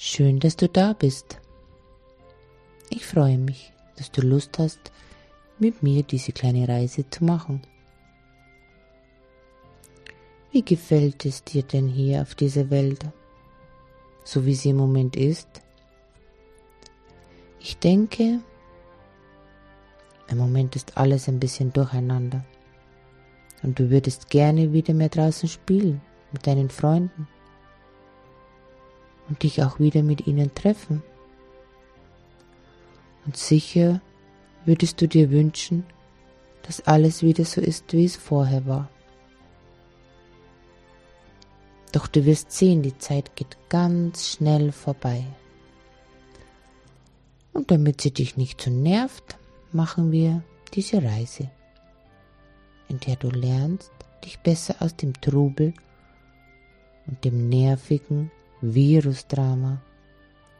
Schön, dass du da bist. Ich freue mich, dass du Lust hast, mit mir diese kleine Reise zu machen. Wie gefällt es dir denn hier auf dieser Welt, so wie sie im Moment ist? Ich denke, im Moment ist alles ein bisschen durcheinander und du würdest gerne wieder mehr draußen spielen mit deinen Freunden und dich auch wieder mit ihnen treffen. Und sicher würdest du dir wünschen, dass alles wieder so ist, wie es vorher war. Doch du wirst sehen, die Zeit geht ganz schnell vorbei. Und damit sie dich nicht so nervt, machen wir diese Reise, in der du lernst, dich besser aus dem Trubel und dem nervigen Virusdrama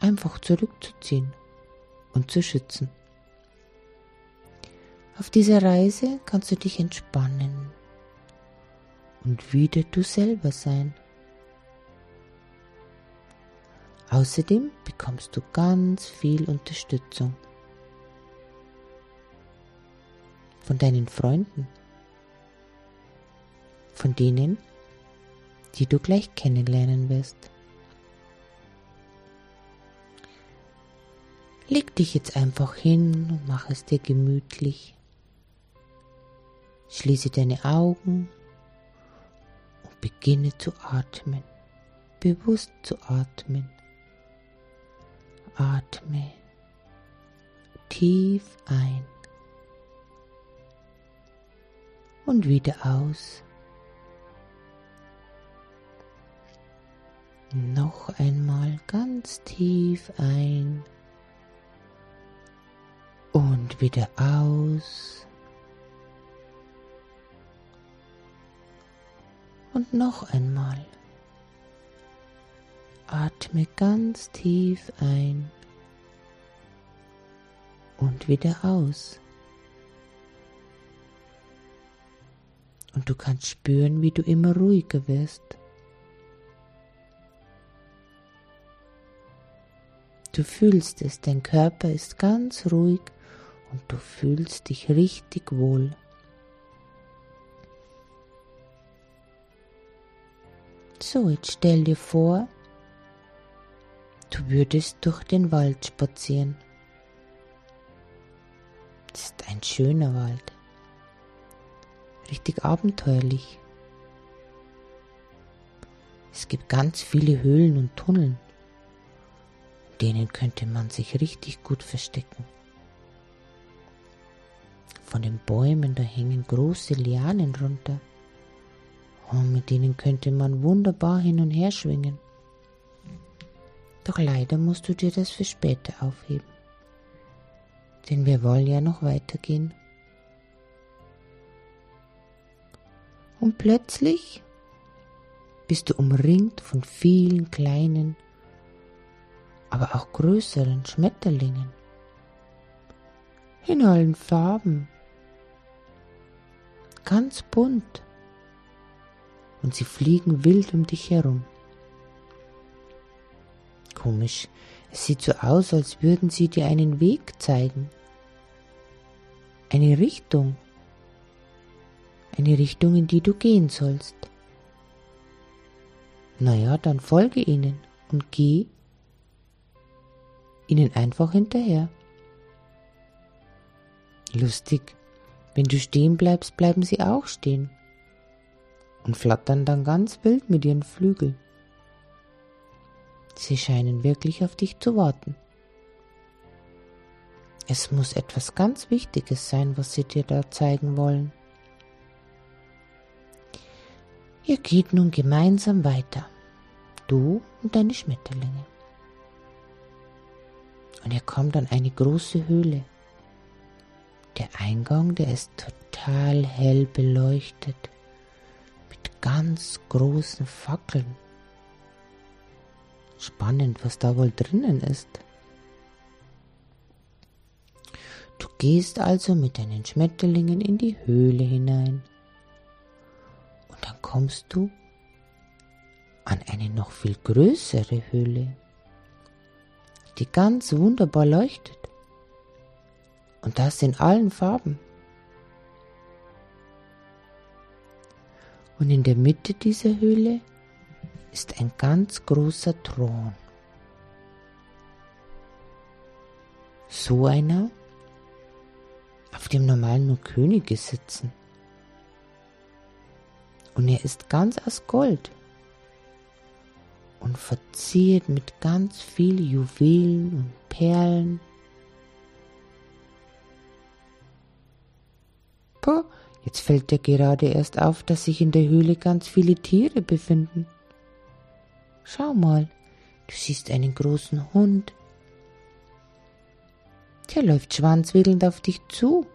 einfach zurückzuziehen und zu schützen. Auf dieser Reise kannst du dich entspannen und wieder du selber sein. Außerdem bekommst du ganz viel Unterstützung von deinen Freunden, von denen, die du gleich kennenlernen wirst. Leg dich jetzt einfach hin und mach es dir gemütlich. Schließe deine Augen und beginne zu atmen, bewusst zu atmen. Atme tief ein und wieder aus. Noch einmal ganz tief ein wieder aus. Und noch einmal. Atme ganz tief ein und wieder aus. Und du kannst spüren, wie du immer ruhiger wirst. Du fühlst es, dein Körper ist ganz ruhig und du fühlst dich richtig wohl. So, jetzt stell dir vor, du würdest durch den Wald spazieren. Es ist ein schöner Wald richtig abenteuerlich. Es gibt ganz viele Höhlen und Tunneln, in denen könnte man sich richtig gut verstecken. Von den Bäumen, da hängen große Lianen runter. Und mit denen könnte man wunderbar hin und her schwingen. Doch leider musst du dir das für später aufheben. Denn wir wollen ja noch weitergehen und plötzlich bist du umringt von vielen kleinen, aber auch größeren Schmetterlingen in allen Farben, ganz bunt, und sie fliegen wild um dich herum. Komisch, es sieht so aus, als würden sie dir einen Weg zeigen, eine Richtung eine Richtung, in die du gehen sollst. Naja, dann folge ihnen und geh ihnen einfach hinterher. Lustig, wenn du stehen bleibst, bleiben sie auch stehen und flattern dann ganz wild mit ihren Flügeln. Sie scheinen wirklich auf dich zu warten. Es muss etwas ganz Wichtiges sein, was sie dir da zeigen wollen. Ihr geht nun gemeinsam weiter, du und deine Schmetterlinge. Und ihr kommt an eine große Höhle. Der Eingang, der ist total hell beleuchtet, mit ganz großen Fackeln. Spannend, was da wohl drinnen ist. Du gehst also mit deinen Schmetterlingen in die Höhle hinein dann kommst du an eine noch viel größere Höhle. die ganz wunderbar leuchtet. Und das in allen Farben. Und in der Mitte dieser Höhle ist ein ganz großer Thron. So einer, auf dem normal nur Könige sitzen. Und er ist ganz aus Gold und verziert mit ganz viel Juwelen und Perlen. Puh, jetzt fällt dir gerade erst auf, dass sich in der Höhle ganz viele Tiere befinden. Schau mal, du siehst einen großen Hund. Der läuft schwanzwedelnd auf dich zu.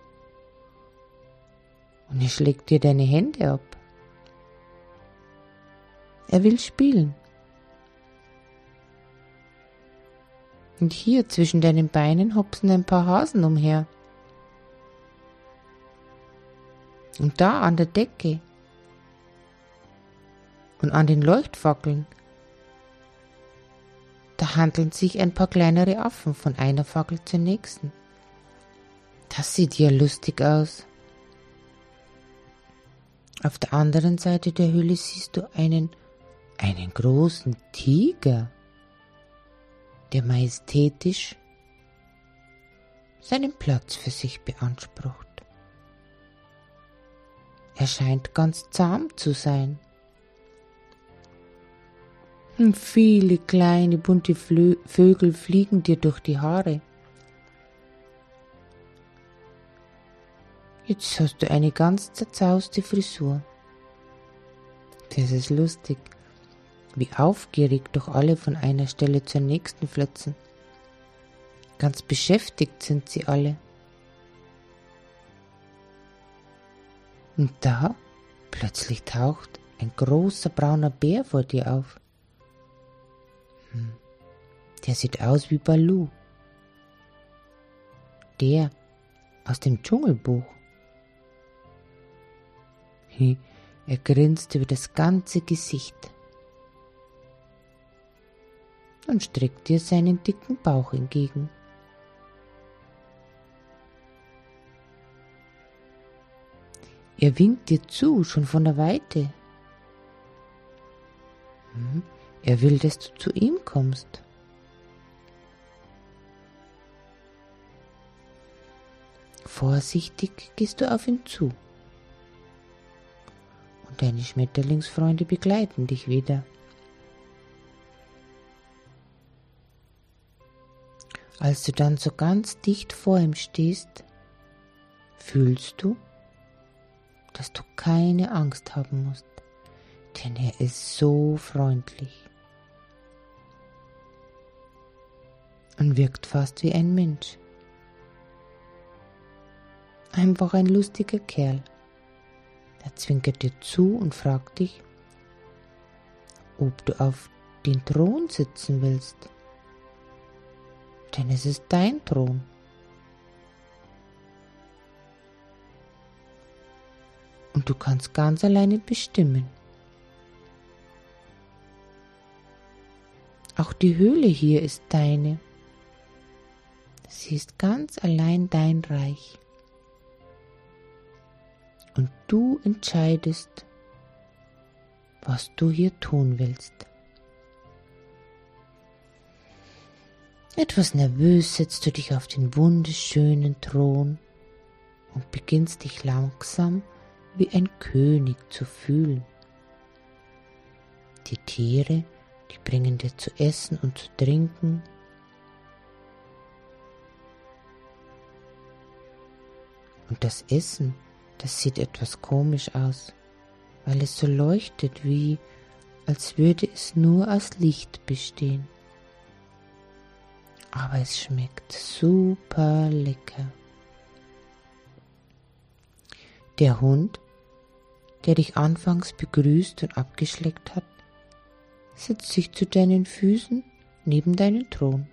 Und er schlägt dir deine Hände ab. Er will spielen. Und hier zwischen deinen Beinen hopsen ein paar Hasen umher. Und da an der Decke und an den Leuchtfackeln, da handeln sich ein paar kleinere Affen von einer Fackel zur nächsten. Das sieht ja lustig aus. Auf der anderen Seite der Höhle siehst du einen, einen großen Tiger der majestätisch seinen Platz für sich beansprucht. Er scheint ganz zahm zu sein. Und viele kleine bunte Flö Vögel fliegen dir durch die Haare. Jetzt hast du eine ganz zerzauste Frisur. Das ist lustig wie aufgeregt doch alle von einer Stelle zur nächsten flitzen. Ganz beschäftigt sind sie alle. Und da plötzlich taucht ein großer brauner Bär vor dir auf. Hm. Der sieht aus wie Balu. Der aus dem Dschungelbuch. Er grinst über das ganze Gesicht und streckt dir seinen dicken Bauch entgegen. Er winkt dir zu, schon von der Weite. Hm, er will, dass du zu ihm kommst. Vorsichtig gehst du auf ihn zu. Und deine Schmetterlingsfreunde begleiten dich wieder. Als du dann so ganz dicht vor ihm stehst, fühlst du, dass du keine Angst haben musst, denn er ist so freundlich und wirkt fast wie ein Mensch. Einfach ein lustiger Kerl. Er zwinkert dir zu und fragt dich, ob du auf den Thron sitzen willst denn es ist dein Thron. Du kannst ganz alleine bestimmen. Auch die Höhle hier ist deine. Sie ist ganz allein dein Reich. Und du entscheidest, was du hier tun willst. Etwas nervös setzt du dich auf den wunderschönen Thron und beginnst dich langsam wie ein König zu fühlen. Die Tiere, die bringen dir zu essen und zu trinken. Und das Essen, das sieht etwas komisch aus, weil es so leuchtet wie, als würde es nur aus Licht bestehen aber es schmeckt super lecker. Der Hund, der dich anfangs begrüßt und abgeschleckt hat, setzt sich zu deinen Füßen neben deinen Thron.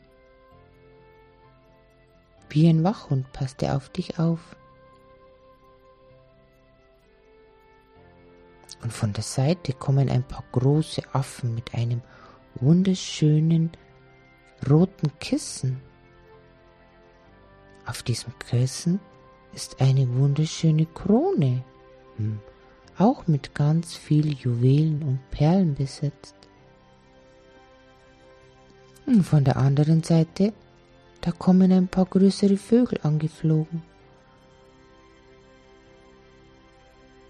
Wie ein Wachhund passt er auf dich auf. Und von der Seite kommen ein paar große Affen mit einem wunderschönen roten Kissen. Auf diesem Kissen ist eine wunderschöne Krone, hm, auch mit ganz viel Juwelen und Perlen besetzt. Und von der anderen Seite, da kommen ein paar größere Vögel angeflogen,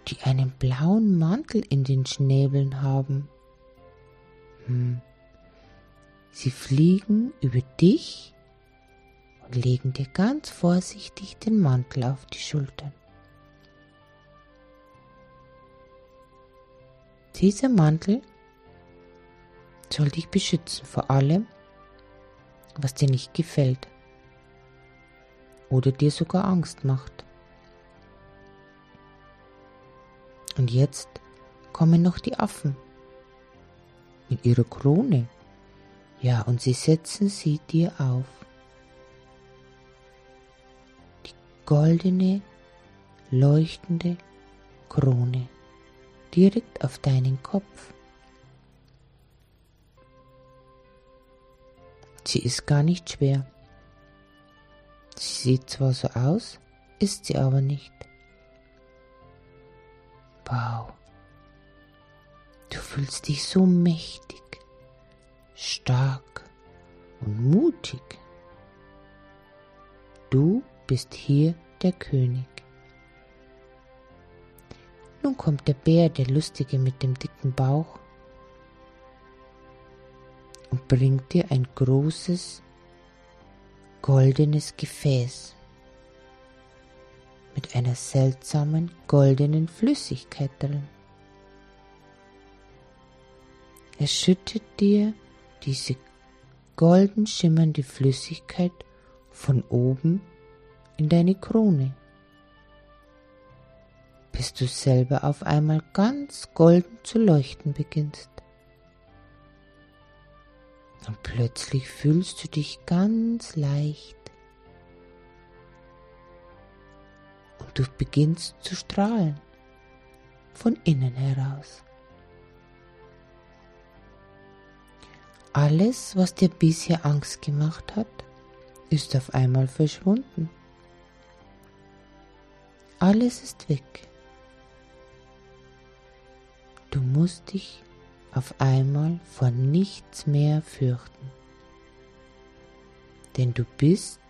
die einen blauen Mantel in den Schnäbeln haben. Hm. Sie fliegen über dich und legen dir ganz vorsichtig den Mantel auf die Schultern. Dieser Mantel soll dich beschützen vor allem, was dir nicht gefällt oder dir sogar Angst macht. Und jetzt kommen noch die Affen mit ihrer Krone. Ja, und sie setzen sie dir auf. Die goldene, leuchtende Krone direkt auf deinen Kopf. Sie ist gar nicht schwer. Sie sieht zwar so aus, ist sie aber nicht. Wow. Du fühlst dich so mächtig, stark und mutig. Du bist hier der König. Nun kommt der Bär, der Lustige mit dem dicken Bauch, und bringt dir ein großes goldenes Gefäß mit einer seltsamen goldenen Flüssigkeit drin. Er schüttet dir diese golden schimmernde Flüssigkeit von oben in deine Krone, bis du selber auf einmal ganz golden zu leuchten beginnst. Und plötzlich fühlst du dich ganz leicht. Und du beginnst zu strahlen von innen heraus. Alles, was dir bisher Angst gemacht hat, ist auf einmal verschwunden. Alles ist weg. Musst dich auf einmal vor nichts mehr fürchten. Denn du bist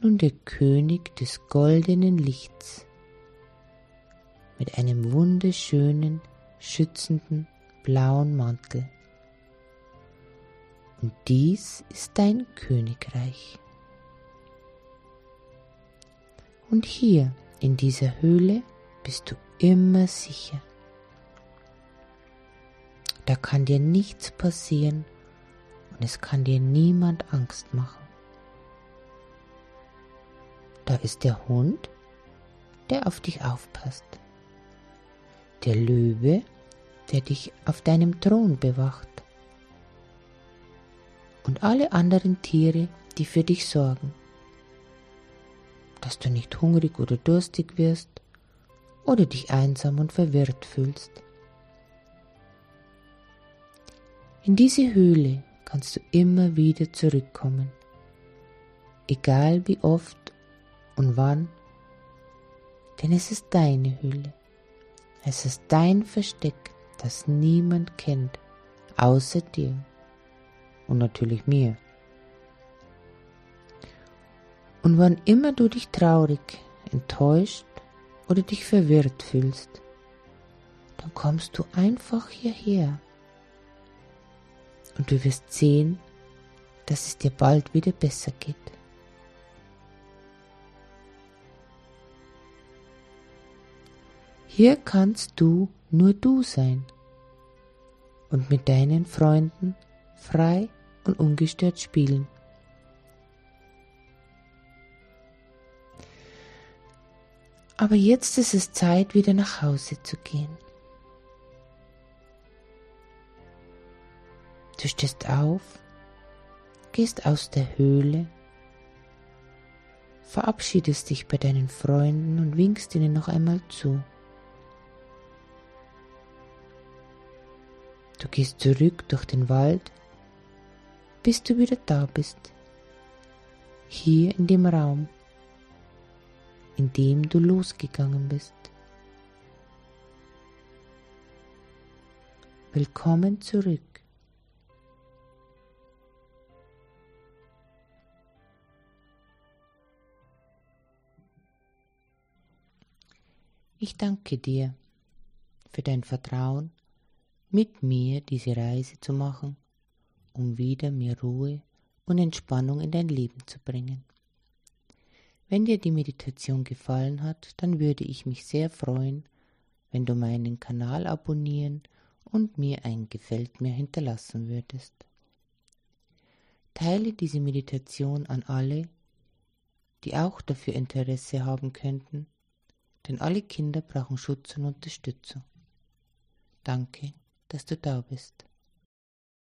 nun der König des goldenen Lichts mit einem wunderschönen, schützenden blauen Mantel. Und dies ist dein Königreich. Und hier in dieser Höhle bist du immer sicher. Da kann dir nichts passieren und es kann dir niemand Angst machen. Da ist der Hund, der auf dich aufpasst. Der Löwe, der dich auf deinem Thron bewacht. Und alle anderen Tiere, die für dich sorgen. Dass du nicht hungrig oder durstig wirst oder dich einsam und verwirrt fühlst. In diese Höhle kannst du immer wieder zurückkommen, egal wie oft und wann, denn es ist deine Höhle. Es ist dein Versteck, das niemand kennt, außer dir und natürlich mir. Und wann immer du dich traurig, enttäuscht oder dich verwirrt fühlst, dann kommst du einfach hierher und du wirst sehen, dass es dir bald wieder besser geht. Hier kannst du nur du sein und mit deinen Freunden frei und ungestört spielen. Aber jetzt ist es Zeit, wieder nach Hause zu gehen. Du stehst auf, gehst aus der Höhle, verabschiedest dich bei deinen Freunden und winkst ihnen noch einmal zu. Du gehst zurück durch den Wald bis du wieder da bist. Hier in dem Raum, in dem du losgegangen bist. Willkommen zurück. Ich danke dir für dein Vertrauen, mit mir diese Reise zu machen, um wieder mehr Ruhe und Entspannung in dein Leben zu bringen. Wenn dir die Meditation gefallen hat, dann würde ich mich sehr freuen, wenn du meinen Kanal abonnieren und mir ein Gefällt mir hinterlassen würdest. Teile diese Meditation an alle, die auch dafür Interesse haben könnten, denn alle Kinder brauchen Schutz und Unterstützung. Danke, dass du da bist.